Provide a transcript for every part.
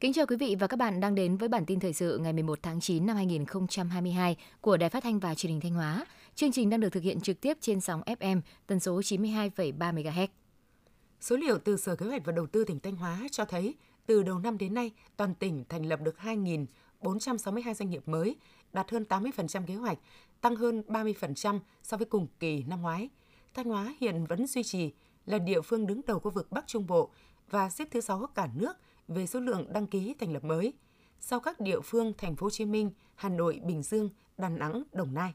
Kính chào quý vị và các bạn đang đến với bản tin thời sự ngày 11 tháng 9 năm 2022 của Đài Phát thanh và Truyền hình Thanh Hóa. Chương trình đang được thực hiện trực tiếp trên sóng FM tần số 92,3 MHz. Số liệu từ Sở Kế hoạch và Đầu tư tỉnh Thanh Hóa cho thấy từ đầu năm đến nay, toàn tỉnh thành lập được 2.462 doanh nghiệp mới, đạt hơn 80% kế hoạch, tăng hơn 30% so với cùng kỳ năm ngoái. Thanh Hóa hiện vẫn duy trì là địa phương đứng đầu khu vực Bắc Trung Bộ và xếp thứ 6 cả nước về số lượng đăng ký thành lập mới, sau các địa phương thành phố Hồ Chí Minh, Hà Nội, Bình Dương, Đà Nẵng, Đồng Nai.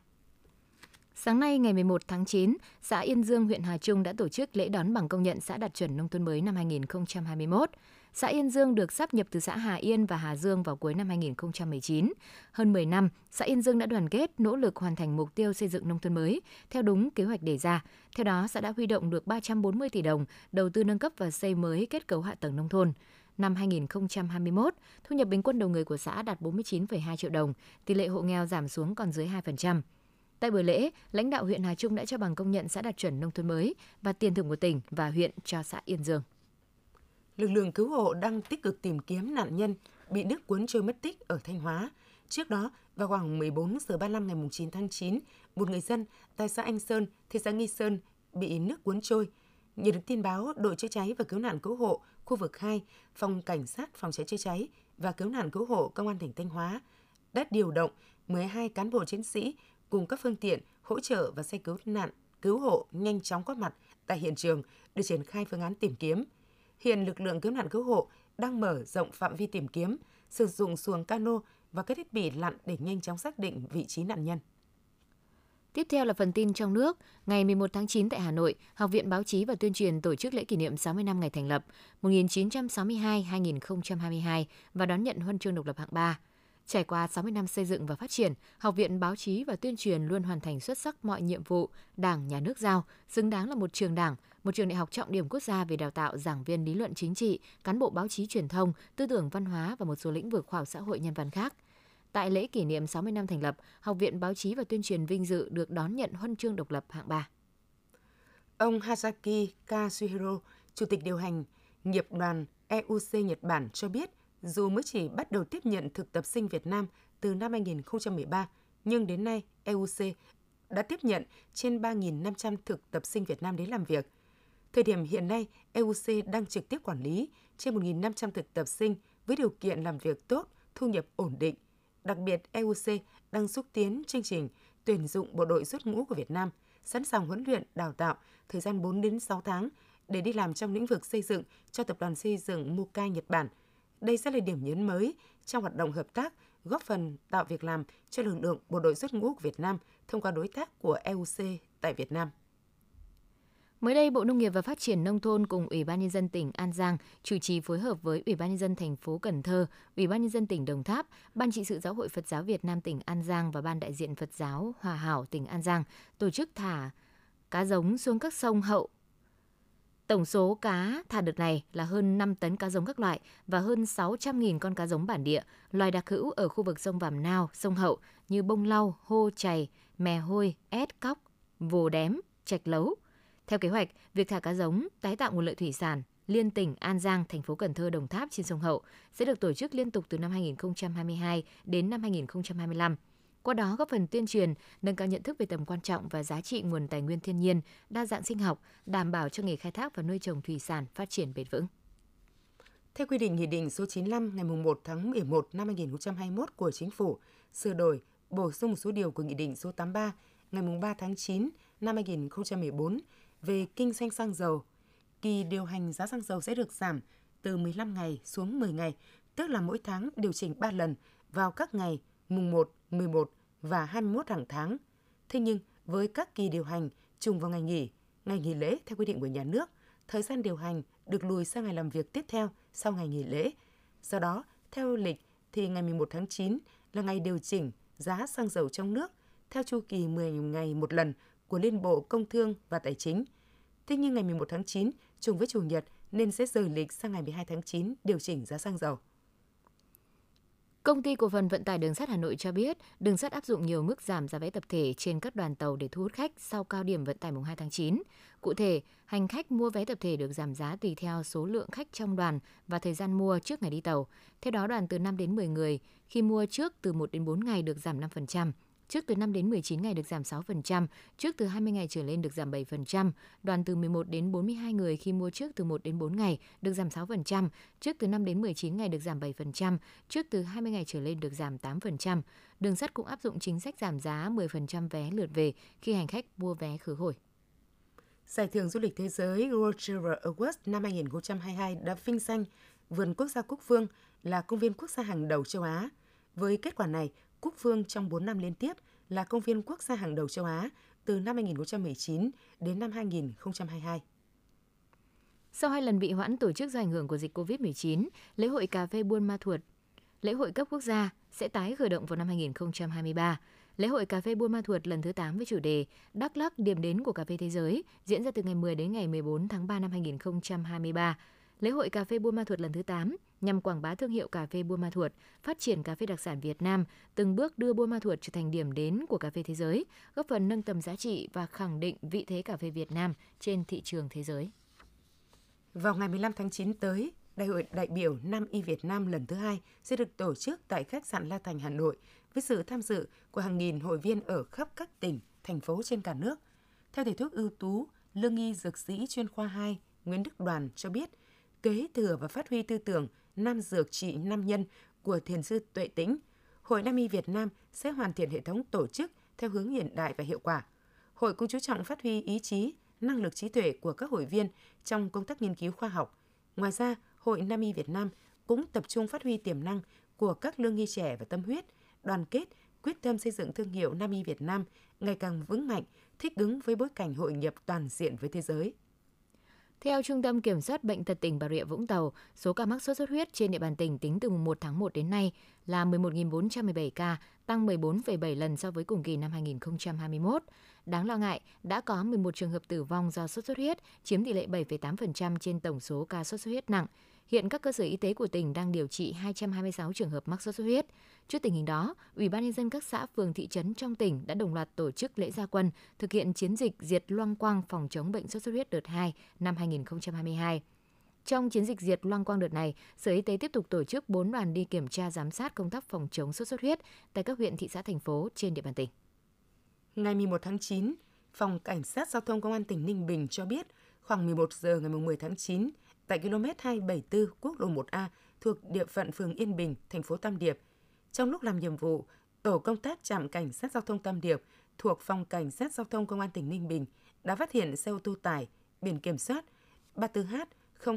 Sáng nay ngày 11 tháng 9, xã Yên Dương, huyện Hà Trung đã tổ chức lễ đón bằng công nhận xã đạt chuẩn nông thôn mới năm 2021. Xã Yên Dương được sắp nhập từ xã Hà Yên và Hà Dương vào cuối năm 2019. Hơn 10 năm, xã Yên Dương đã đoàn kết, nỗ lực hoàn thành mục tiêu xây dựng nông thôn mới theo đúng kế hoạch đề ra. Theo đó, xã đã huy động được 340 tỷ đồng đầu tư nâng cấp và xây mới kết cấu hạ tầng nông thôn. Năm 2021, thu nhập bình quân đầu người của xã đạt 49,2 triệu đồng, tỷ lệ hộ nghèo giảm xuống còn dưới 2%. Tại buổi lễ, lãnh đạo huyện Hà Trung đã cho bằng công nhận xã đạt chuẩn nông thôn mới và tiền thưởng của tỉnh và huyện cho xã Yên Dương. Lực lượng cứu hộ đang tích cực tìm kiếm nạn nhân bị nước cuốn trôi mất tích ở Thanh Hóa. Trước đó, vào khoảng 14 giờ 35 ngày 9 tháng 9, một người dân tại xã Anh Sơn, thị xã Nghi Sơn bị nước cuốn trôi. Nhận được tin báo, đội chữa cháy và cứu nạn cứu hộ khu vực 2, phòng cảnh sát phòng cháy chữa cháy và cứu nạn cứu hộ công an tỉnh Thanh Hóa đã điều động 12 cán bộ chiến sĩ cùng các phương tiện hỗ trợ và xe cứu nạn cứu hộ nhanh chóng có mặt tại hiện trường để triển khai phương án tìm kiếm. Hiện lực lượng cứu nạn cứu hộ đang mở rộng phạm vi tìm kiếm, sử dụng xuồng cano và các thiết bị lặn để nhanh chóng xác định vị trí nạn nhân. Tiếp theo là phần tin trong nước. Ngày 11 tháng 9 tại Hà Nội, Học viện Báo chí và Tuyên truyền tổ chức lễ kỷ niệm 60 năm ngày thành lập 1962-2022 và đón nhận huân chương độc lập hạng 3. Trải qua 60 năm xây dựng và phát triển, Học viện Báo chí và Tuyên truyền luôn hoàn thành xuất sắc mọi nhiệm vụ Đảng, Nhà nước giao, xứng đáng là một trường đảng, một trường đại học trọng điểm quốc gia về đào tạo giảng viên lý luận chính trị, cán bộ báo chí truyền thông, tư tưởng văn hóa và một số lĩnh vực khoa học xã hội nhân văn khác. Tại lễ kỷ niệm 60 năm thành lập, Học viện Báo chí và Tuyên truyền vinh dự được đón nhận huân chương độc lập hạng 3. Ông Hasaki Kazuhiro, Chủ tịch điều hành nghiệp đoàn EUC Nhật Bản cho biết, dù mới chỉ bắt đầu tiếp nhận thực tập sinh Việt Nam từ năm 2013, nhưng đến nay EUC đã tiếp nhận trên 3.500 thực tập sinh Việt Nam đến làm việc. Thời điểm hiện nay, EUC đang trực tiếp quản lý trên 1.500 thực tập sinh với điều kiện làm việc tốt, thu nhập ổn định. Đặc biệt, EUC đang xúc tiến chương trình tuyển dụng bộ đội xuất ngũ của Việt Nam, sẵn sàng huấn luyện, đào tạo thời gian 4 đến 6 tháng để đi làm trong lĩnh vực xây dựng cho tập đoàn xây dựng Mukai Nhật Bản. Đây sẽ là điểm nhấn mới trong hoạt động hợp tác, góp phần tạo việc làm cho lực lượng bộ đội xuất ngũ của Việt Nam thông qua đối tác của EUC tại Việt Nam. Mới đây, Bộ Nông nghiệp và Phát triển nông thôn cùng Ủy ban nhân dân tỉnh An Giang chủ trì phối hợp với Ủy ban nhân dân thành phố Cần Thơ, Ủy ban nhân dân tỉnh Đồng Tháp, Ban trị sự Giáo hội Phật giáo Việt Nam tỉnh An Giang và Ban đại diện Phật giáo Hòa Hảo tỉnh An Giang tổ chức thả cá giống xuống các sông Hậu, Tổng số cá thả đợt này là hơn 5 tấn cá giống các loại và hơn 600.000 con cá giống bản địa, loài đặc hữu ở khu vực sông Vàm Nao, sông Hậu như bông lau, hô chày, mè hôi, ét cóc, vồ đém, trạch lấu. Theo kế hoạch, việc thả cá giống, tái tạo nguồn lợi thủy sản liên tỉnh An Giang, thành phố Cần Thơ, Đồng Tháp trên sông Hậu sẽ được tổ chức liên tục từ năm 2022 đến năm 2025 qua đó góp phần tuyên truyền, nâng cao nhận thức về tầm quan trọng và giá trị nguồn tài nguyên thiên nhiên, đa dạng sinh học, đảm bảo cho nghề khai thác và nuôi trồng thủy sản phát triển bền vững. Theo quy định Nghị định số 95 ngày 1 tháng 11 năm 2021 của Chính phủ, sửa đổi, bổ sung một số điều của Nghị định số 83 ngày 3 tháng 9 năm 2014 về kinh doanh xăng dầu, kỳ điều hành giá xăng dầu sẽ được giảm từ 15 ngày xuống 10 ngày, tức là mỗi tháng điều chỉnh 3 lần vào các ngày mùng 1, 11 và 21 hàng tháng. Thế nhưng, với các kỳ điều hành trùng vào ngày nghỉ, ngày nghỉ lễ theo quy định của nhà nước, thời gian điều hành được lùi sang ngày làm việc tiếp theo sau ngày nghỉ lễ. Do đó, theo lịch thì ngày 11 tháng 9 là ngày điều chỉnh giá xăng dầu trong nước theo chu kỳ 10 ngày một lần của Liên Bộ Công Thương và Tài chính. Thế nhưng ngày 11 tháng 9 trùng với Chủ nhật nên sẽ rời lịch sang ngày 12 tháng 9 điều chỉnh giá xăng dầu. Công ty cổ phần vận tải đường sắt Hà Nội cho biết, đường sắt áp dụng nhiều mức giảm giá vé tập thể trên các đoàn tàu để thu hút khách sau cao điểm vận tải mùng 2 tháng 9. Cụ thể, hành khách mua vé tập thể được giảm giá tùy theo số lượng khách trong đoàn và thời gian mua trước ngày đi tàu. Theo đó, đoàn từ 5 đến 10 người, khi mua trước từ 1 đến 4 ngày được giảm 5%, trước từ 5 đến 19 ngày được giảm 6%, trước từ 20 ngày trở lên được giảm 7%, đoàn từ 11 đến 42 người khi mua trước từ 1 đến 4 ngày được giảm 6%, trước từ 5 đến 19 ngày được giảm 7%, trước từ 20 ngày trở lên được giảm 8%. Đường sắt cũng áp dụng chính sách giảm giá 10% vé lượt về khi hành khách mua vé khứ hồi. Giải thưởng du lịch thế giới World Travel Awards năm 2022 đã vinh danh Vườn Quốc gia Cúc Phương là công viên quốc gia hàng đầu châu Á. Với kết quả này, Cúc Phương trong 4 năm liên tiếp là công viên quốc gia hàng đầu châu Á từ năm 2019 đến năm 2022. Sau hai lần bị hoãn tổ chức do ảnh hưởng của dịch COVID-19, lễ hội cà phê Buôn Ma Thuột, lễ hội cấp quốc gia sẽ tái khởi động vào năm 2023. Lễ hội cà phê Buôn Ma Thuột lần thứ 8 với chủ đề Đắk Lắk điểm đến của cà phê thế giới diễn ra từ ngày 10 đến ngày 14 tháng 3 năm 2023. Lễ hội cà phê Buôn Ma Thuột lần thứ 8 nhằm quảng bá thương hiệu cà phê Buôn Ma Thuột, phát triển cà phê đặc sản Việt Nam, từng bước đưa Buôn Ma Thuột trở thành điểm đến của cà phê thế giới, góp phần nâng tầm giá trị và khẳng định vị thế cà phê Việt Nam trên thị trường thế giới. Vào ngày 15 tháng 9 tới, Đại hội đại biểu Nam y Việt Nam lần thứ hai sẽ được tổ chức tại khách sạn La Thành Hà Nội với sự tham dự của hàng nghìn hội viên ở khắp các tỉnh, thành phố trên cả nước. Theo thầy thuốc ưu tú, lương y dược sĩ chuyên khoa 2 Nguyễn Đức Đoàn cho biết, kế thừa và phát huy tư tưởng Nam Dược Trị Nam Nhân của Thiền sư Tuệ Tĩnh, Hội Nam y Việt Nam sẽ hoàn thiện hệ thống tổ chức theo hướng hiện đại và hiệu quả. Hội cũng chú trọng phát huy ý chí, năng lực trí tuệ của các hội viên trong công tác nghiên cứu khoa học. Ngoài ra, Hội Nam y Việt Nam cũng tập trung phát huy tiềm năng của các lương y trẻ và tâm huyết, đoàn kết, quyết tâm xây dựng thương hiệu Nam y Việt Nam ngày càng vững mạnh, thích ứng với bối cảnh hội nhập toàn diện với thế giới. Theo Trung tâm Kiểm soát Bệnh tật tỉnh Bà Rịa Vũng Tàu, số ca mắc sốt xuất huyết trên địa bàn tỉnh tính từ 1 tháng 1 đến nay là 11.417 ca, tăng 14,7 lần so với cùng kỳ năm 2021. Đáng lo ngại, đã có 11 trường hợp tử vong do sốt xuất huyết, chiếm tỷ lệ 7,8% trên tổng số ca sốt xuất huyết nặng. Hiện các cơ sở y tế của tỉnh đang điều trị 226 trường hợp mắc sốt xuất huyết. Trước tình hình đó, Ủy ban nhân dân các xã phường thị trấn trong tỉnh đã đồng loạt tổ chức lễ gia quân thực hiện chiến dịch diệt loang quang phòng chống bệnh sốt xuất huyết đợt 2 năm 2022. Trong chiến dịch diệt loang quang đợt này, Sở Y tế tiếp tục tổ chức 4 đoàn đi kiểm tra giám sát công tác phòng chống sốt xuất huyết tại các huyện, thị xã, thành phố trên địa bàn tỉnh. Ngày 11 tháng 9, Phòng Cảnh sát Giao thông Công an tỉnh Ninh Bình cho biết khoảng 11 giờ ngày 10 tháng 9, tại km 274 quốc lộ 1A thuộc địa phận phường Yên Bình, thành phố Tam Điệp. Trong lúc làm nhiệm vụ, tổ công tác trạm cảnh sát giao thông Tam Điệp thuộc phòng cảnh sát giao thông công an tỉnh Ninh Bình đã phát hiện xe ô tô tải biển kiểm soát 34H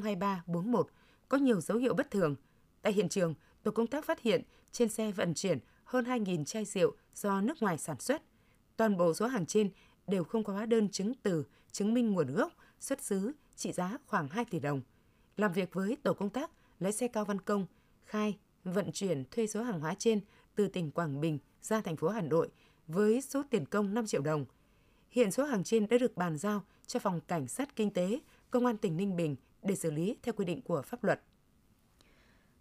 02341 có nhiều dấu hiệu bất thường. Tại hiện trường, tổ công tác phát hiện trên xe vận chuyển hơn 2.000 chai rượu do nước ngoài sản xuất. Toàn bộ số hàng trên đều không có hóa đơn chứng từ chứng minh nguồn gốc, xuất xứ, trị giá khoảng 2 tỷ đồng. Làm việc với tổ công tác, lái xe Cao Văn Công khai vận chuyển thuê số hàng hóa trên từ tỉnh Quảng Bình ra thành phố Hà Nội với số tiền công 5 triệu đồng. Hiện số hàng trên đã được bàn giao cho phòng cảnh sát kinh tế, công an tỉnh Ninh Bình để xử lý theo quy định của pháp luật.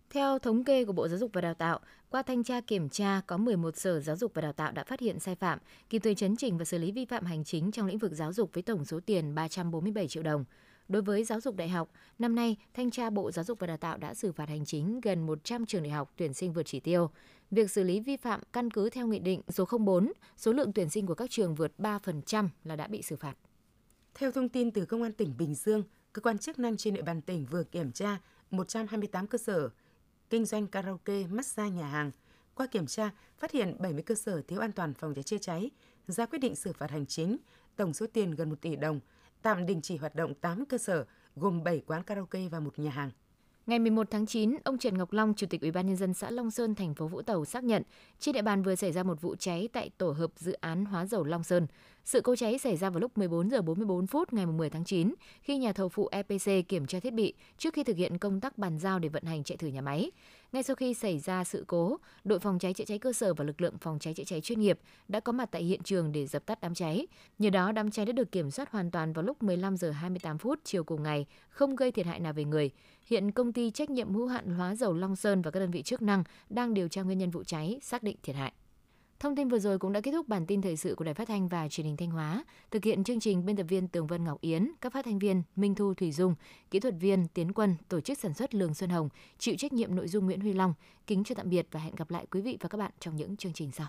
Theo thống kê của Bộ Giáo dục và Đào tạo, qua thanh tra kiểm tra có 11 sở giáo dục và đào tạo đã phát hiện sai phạm, kịp thời chấn chỉnh và xử lý vi phạm hành chính trong lĩnh vực giáo dục với tổng số tiền 347 triệu đồng. Đối với giáo dục đại học, năm nay, Thanh tra Bộ Giáo dục và Đào tạo đã xử phạt hành chính gần 100 trường đại học tuyển sinh vượt chỉ tiêu. Việc xử lý vi phạm căn cứ theo Nghị định số 04, số lượng tuyển sinh của các trường vượt 3% là đã bị xử phạt. Theo thông tin từ Công an tỉnh Bình Dương, cơ quan chức năng trên địa bàn tỉnh vừa kiểm tra 128 cơ sở kinh doanh karaoke, massage nhà hàng. Qua kiểm tra, phát hiện 70 cơ sở thiếu an toàn phòng cháy chữa cháy, ra quyết định xử phạt hành chính, tổng số tiền gần 1 tỷ đồng, tạm đình chỉ hoạt động 8 cơ sở, gồm 7 quán karaoke và một nhà hàng. Ngày 11 tháng 9, ông Trần Ngọc Long, Chủ tịch Ủy ban nhân dân xã Long Sơn, thành phố Vũng Tàu xác nhận, trên địa bàn vừa xảy ra một vụ cháy tại tổ hợp dự án hóa dầu Long Sơn. Sự cố cháy xảy ra vào lúc 14 giờ 44 phút ngày 10 tháng 9 khi nhà thầu phụ EPC kiểm tra thiết bị trước khi thực hiện công tác bàn giao để vận hành chạy thử nhà máy. Ngay sau khi xảy ra sự cố, đội phòng cháy chữa cháy cơ sở và lực lượng phòng cháy chữa cháy chuyên nghiệp đã có mặt tại hiện trường để dập tắt đám cháy. Nhờ đó, đám cháy đã được kiểm soát hoàn toàn vào lúc 15 giờ 28 phút chiều cùng ngày, không gây thiệt hại nào về người. Hiện công ty trách nhiệm hữu hạn hóa dầu Long Sơn và các đơn vị chức năng đang điều tra nguyên nhân vụ cháy, xác định thiệt hại. Thông tin vừa rồi cũng đã kết thúc bản tin thời sự của Đài Phát thanh và Truyền hình Thanh Hóa. Thực hiện chương trình biên tập viên Tường Vân Ngọc Yến, các phát thanh viên Minh Thu Thủy Dung, kỹ thuật viên Tiến Quân, tổ chức sản xuất Lường Xuân Hồng, chịu trách nhiệm nội dung Nguyễn Huy Long. Kính chào tạm biệt và hẹn gặp lại quý vị và các bạn trong những chương trình sau.